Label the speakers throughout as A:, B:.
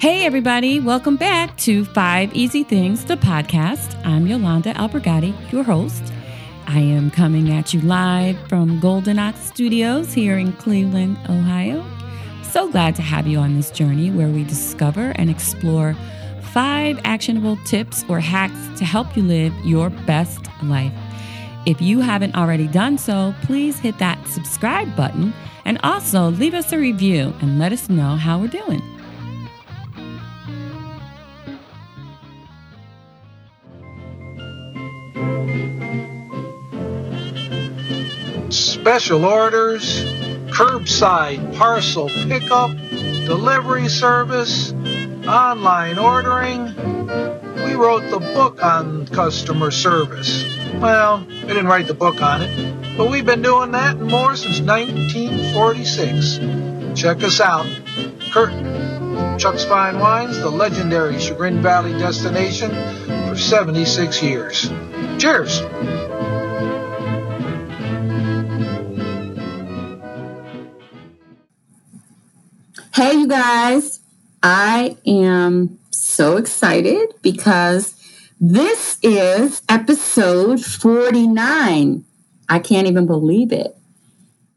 A: Hey, everybody, welcome back to Five Easy Things, the podcast. I'm Yolanda Albergati, your host. I am coming at you live from Golden Ox Studios here in Cleveland, Ohio. So glad to have you on this journey where we discover and explore five actionable tips or hacks to help you live your best life. If you haven't already done so, please hit that subscribe button and also leave us a review and let us know how we're doing.
B: Special orders, curbside parcel pickup, delivery service, online ordering. We wrote the book on customer service. Well, we didn't write the book on it, but we've been doing that and more since 1946. Check us out. Curtin, Chuck's Fine Wines, the legendary Chagrin Valley destination for 76 years. Cheers!
C: Hey, you guys. I am so excited because this is episode 49. I can't even believe it.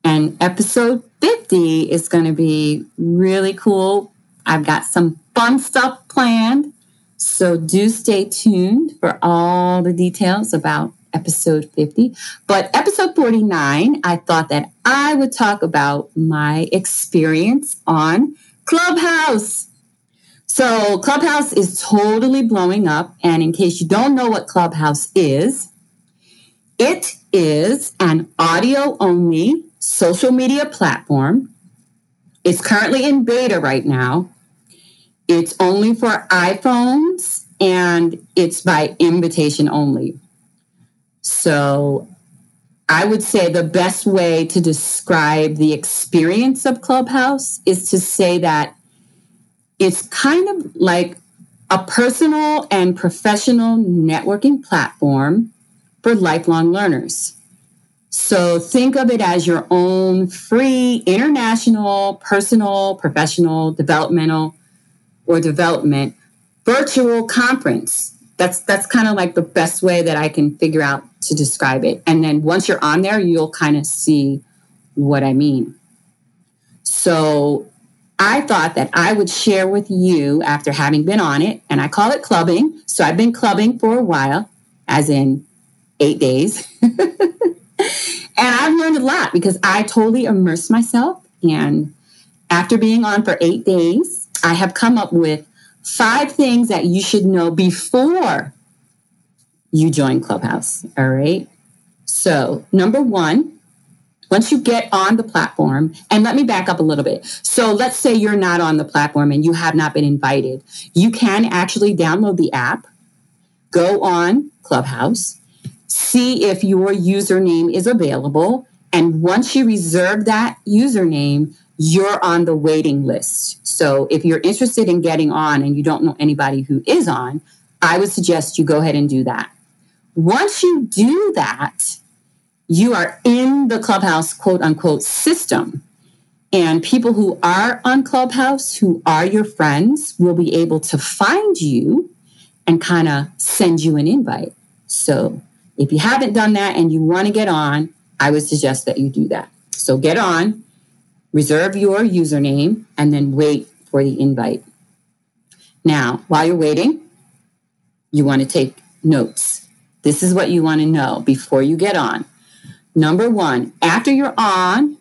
C: And episode 50 is going to be really cool. I've got some fun stuff planned. So do stay tuned for all the details about episode 50. But episode 49, I thought that I would talk about my experience on Clubhouse. So, Clubhouse is totally blowing up. And in case you don't know what Clubhouse is, it is an audio only social media platform. It's currently in beta right now. It's only for iPhones and it's by invitation only. So I would say the best way to describe the experience of Clubhouse is to say that it's kind of like a personal and professional networking platform for lifelong learners. So think of it as your own free international, personal, professional, developmental, or development virtual conference that's that's kind of like the best way that I can figure out to describe it. And then once you're on there, you'll kind of see what I mean. So I thought that I would share with you after having been on it, and I call it clubbing. So I've been clubbing for a while, as in eight days. and I've learned a lot because I totally immersed myself. And after being on for eight days, I have come up with five things that you should know before you join Clubhouse. All right. So, number one, once you get on the platform, and let me back up a little bit. So, let's say you're not on the platform and you have not been invited. You can actually download the app, go on Clubhouse, see if your username is available. And once you reserve that username, you're on the waiting list. So if you're interested in getting on and you don't know anybody who is on, I would suggest you go ahead and do that. Once you do that, you are in the Clubhouse quote unquote system. And people who are on Clubhouse, who are your friends, will be able to find you and kind of send you an invite. So if you haven't done that and you want to get on, I would suggest that you do that. So get on, reserve your username, and then wait for the invite. Now, while you're waiting, you want to take notes. This is what you want to know before you get on. Number one, after you're on,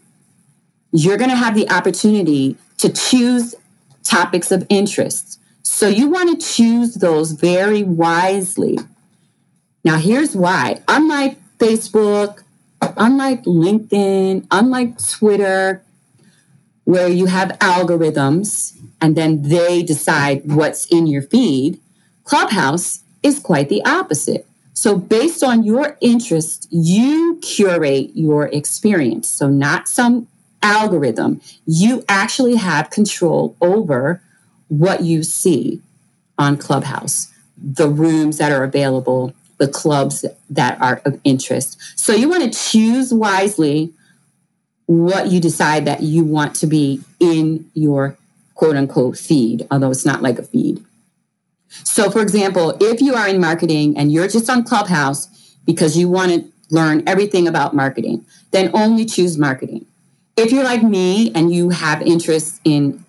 C: you're going to have the opportunity to choose topics of interest. So you want to choose those very wisely. Now, here's why. Unlike Facebook, unlike LinkedIn, unlike Twitter, where you have algorithms and then they decide what's in your feed, Clubhouse is quite the opposite. So, based on your interest, you curate your experience. So, not some algorithm. You actually have control over what you see on Clubhouse, the rooms that are available, the clubs that are of interest. So, you want to choose wisely what you decide that you want to be in your quote unquote feed, although it's not like a feed. So, for example, if you are in marketing and you're just on Clubhouse because you want to learn everything about marketing, then only choose marketing. If you're like me and you have interests in,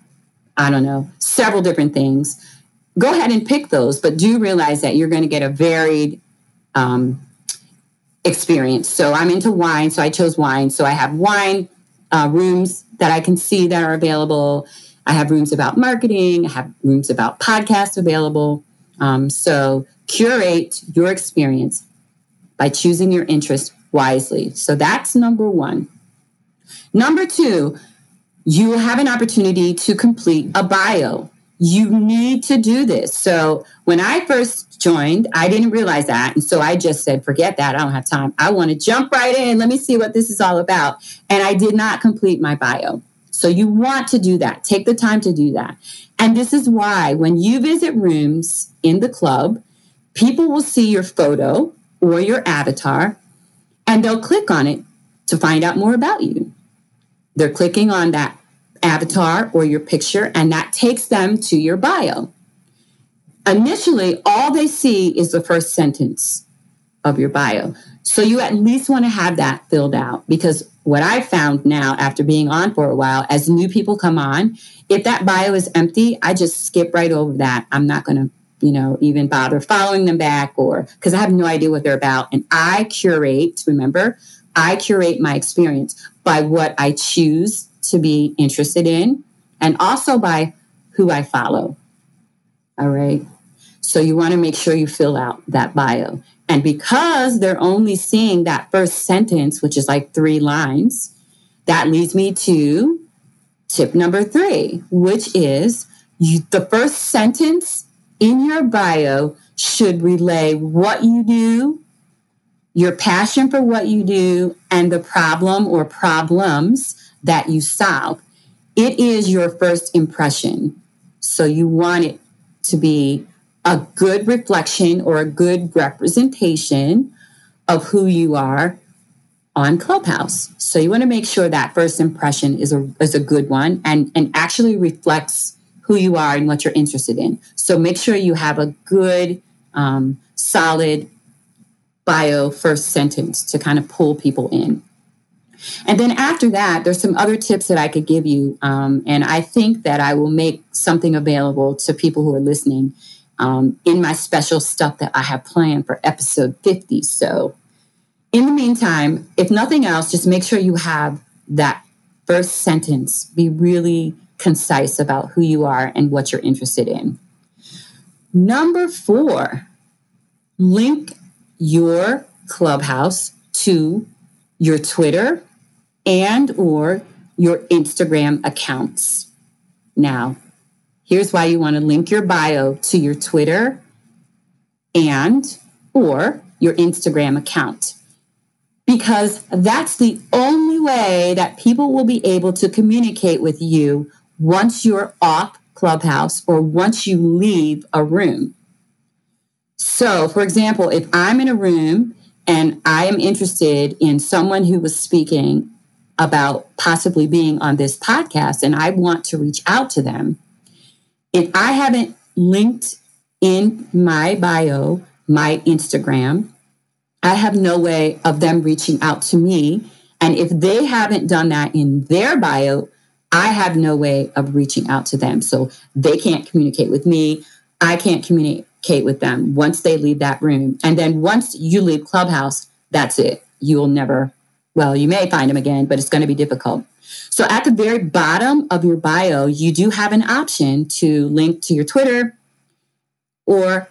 C: I don't know, several different things, go ahead and pick those, but do realize that you're going to get a varied um, experience. So I'm into wine, so I chose wine. So I have wine uh, rooms that I can see that are available. I have rooms about marketing. I have rooms about podcasts available. Um, so curate your experience by choosing your interest wisely. So that's number one. Number two, you have an opportunity to complete a bio. You need to do this. So when I first joined, I didn't realize that. And so I just said, forget that. I don't have time. I want to jump right in. Let me see what this is all about. And I did not complete my bio. So you want to do that. Take the time to do that. And this is why when you visit rooms in the club, people will see your photo or your avatar and they'll click on it to find out more about you. They're clicking on that avatar or your picture, and that takes them to your bio. Initially, all they see is the first sentence of your bio. So you at least want to have that filled out because what I found now after being on for a while, as new people come on, if that bio is empty, I just skip right over that. I'm not going to, you know, even bother following them back or because I have no idea what they're about. And I curate, remember, I curate my experience by what I choose to be interested in and also by who I follow. All right. So you want to make sure you fill out that bio. And because they're only seeing that first sentence, which is like three lines, that leads me to tip number three, which is you, the first sentence in your bio should relay what you do, your passion for what you do, and the problem or problems that you solve. It is your first impression. So you want it to be a good reflection or a good representation of who you are on Clubhouse. So you want to make sure that first impression is a is a good one and and actually reflects who you are and what you're interested in. So make sure you have a good, um, solid bio first sentence to kind of pull people in. And then after that, there's some other tips that I could give you. Um, and I think that I will make something available to people who are listening um, in my special stuff that I have planned for episode 50. So, in the meantime, if nothing else, just make sure you have that first sentence be really concise about who you are and what you're interested in. Number four, link your clubhouse to your Twitter and or your Instagram accounts. Now, here's why you want to link your bio to your Twitter and or your Instagram account. Because that's the only way that people will be able to communicate with you once you're off Clubhouse or once you leave a room. So, for example, if I'm in a room and I am interested in someone who was speaking about possibly being on this podcast and I want to reach out to them, if I haven't linked in my bio my Instagram, I have no way of them reaching out to me. And if they haven't done that in their bio, I have no way of reaching out to them. So they can't communicate with me. I can't communicate with them once they leave that room. And then once you leave Clubhouse, that's it. You will never well, you may find them again, but it's going to be difficult. So at the very bottom of your bio, you do have an option to link to your Twitter or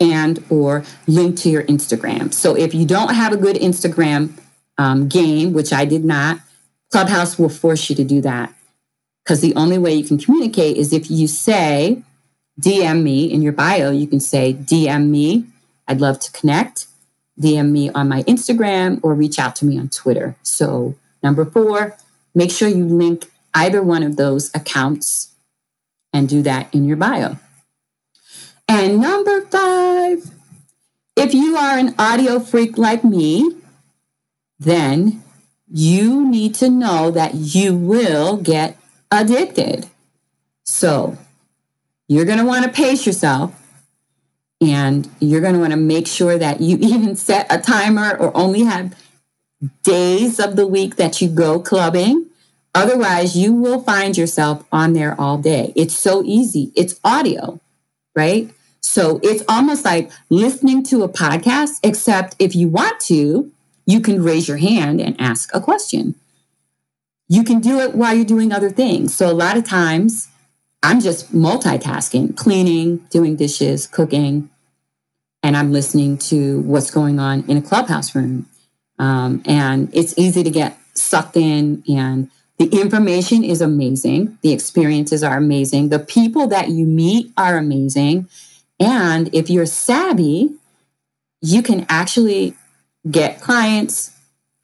C: and or link to your Instagram. So if you don't have a good Instagram um, game, which I did not, Clubhouse will force you to do that because the only way you can communicate is if you say DM me in your bio. You can say DM me. I'd love to connect. DM me on my Instagram or reach out to me on Twitter. So, number four, make sure you link either one of those accounts and do that in your bio. And number five, if you are an audio freak like me, then you need to know that you will get addicted. So you're going to want to pace yourself and you're going to want to make sure that you even set a timer or only have days of the week that you go clubbing. Otherwise, you will find yourself on there all day. It's so easy. It's audio, right? So it's almost like listening to a podcast, except if you want to, you can raise your hand and ask a question. You can do it while you're doing other things. So a lot of times, I'm just multitasking, cleaning, doing dishes, cooking, and I'm listening to what's going on in a clubhouse room. Um, and it's easy to get sucked in, and the information is amazing. The experiences are amazing. The people that you meet are amazing. And if you're savvy, you can actually get clients,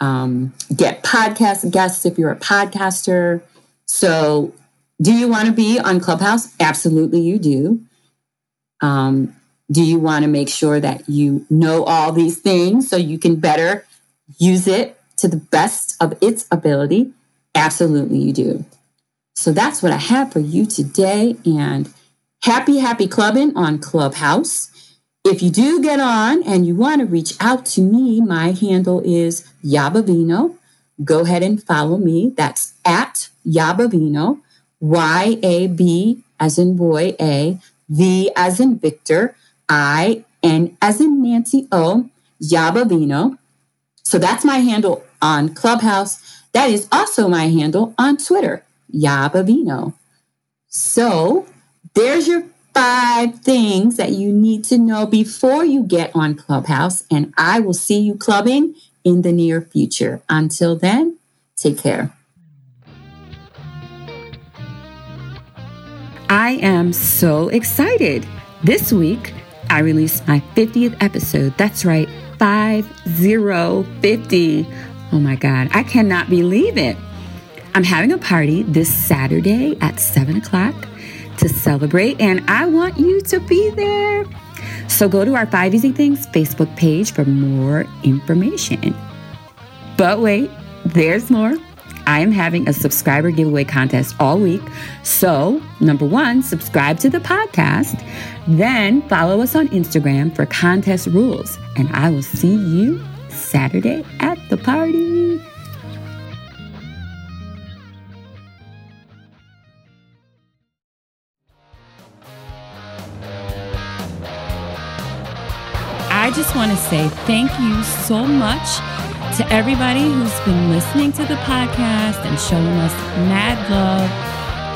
C: um, get podcast guests if you're a podcaster. So, do you want to be on Clubhouse? Absolutely, you do. Um, do you want to make sure that you know all these things so you can better use it to the best of its ability? Absolutely, you do. So that's what I have for you today. And happy, happy clubbing on Clubhouse. If you do get on and you want to reach out to me, my handle is Yabavino. Go ahead and follow me. That's at Yabavino, Y A B as in boy, A, V as in Victor, I, N as in Nancy O, Yabavino. So that's my handle on Clubhouse. That is also my handle on Twitter, Yabavino. So there's your five things that you need to know before you get on Clubhouse, and I will see you clubbing in the near future. Until then, take care.
A: I am so excited. This week, I released my 50th episode. That's right, 5050. Oh my God, I cannot believe it. I'm having a party this Saturday at 7 o'clock to celebrate, and I want you to be there. So go to our Five Easy Things Facebook page for more information. But wait, there's more. I am having a subscriber giveaway contest all week. So, number one, subscribe to the podcast. Then follow us on Instagram for contest rules. And I will see you Saturday at the party. I just want to say thank you so much to everybody who's been listening to the podcast and showing us mad love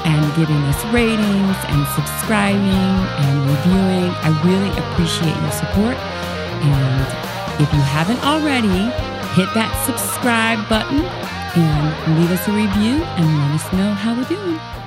A: and giving us ratings and subscribing and reviewing. I really appreciate your support. And if you haven't already, hit that subscribe button and leave us a review and let us know how we're doing.